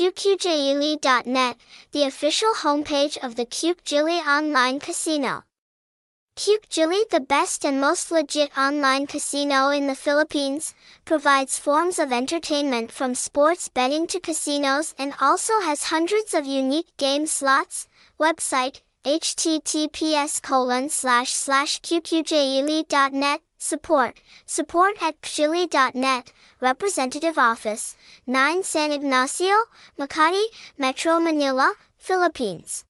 QQjili.net, the official homepage of the QQjili Online Casino. QQjili, the best and most legit online casino in the Philippines, provides forms of entertainment from sports betting to casinos and also has hundreds of unique game slots. Website https colon slash slash qqjili.net Support. Support at qqjili.net. Representative Office. 9 San Ignacio, Makati, Metro Manila, Philippines.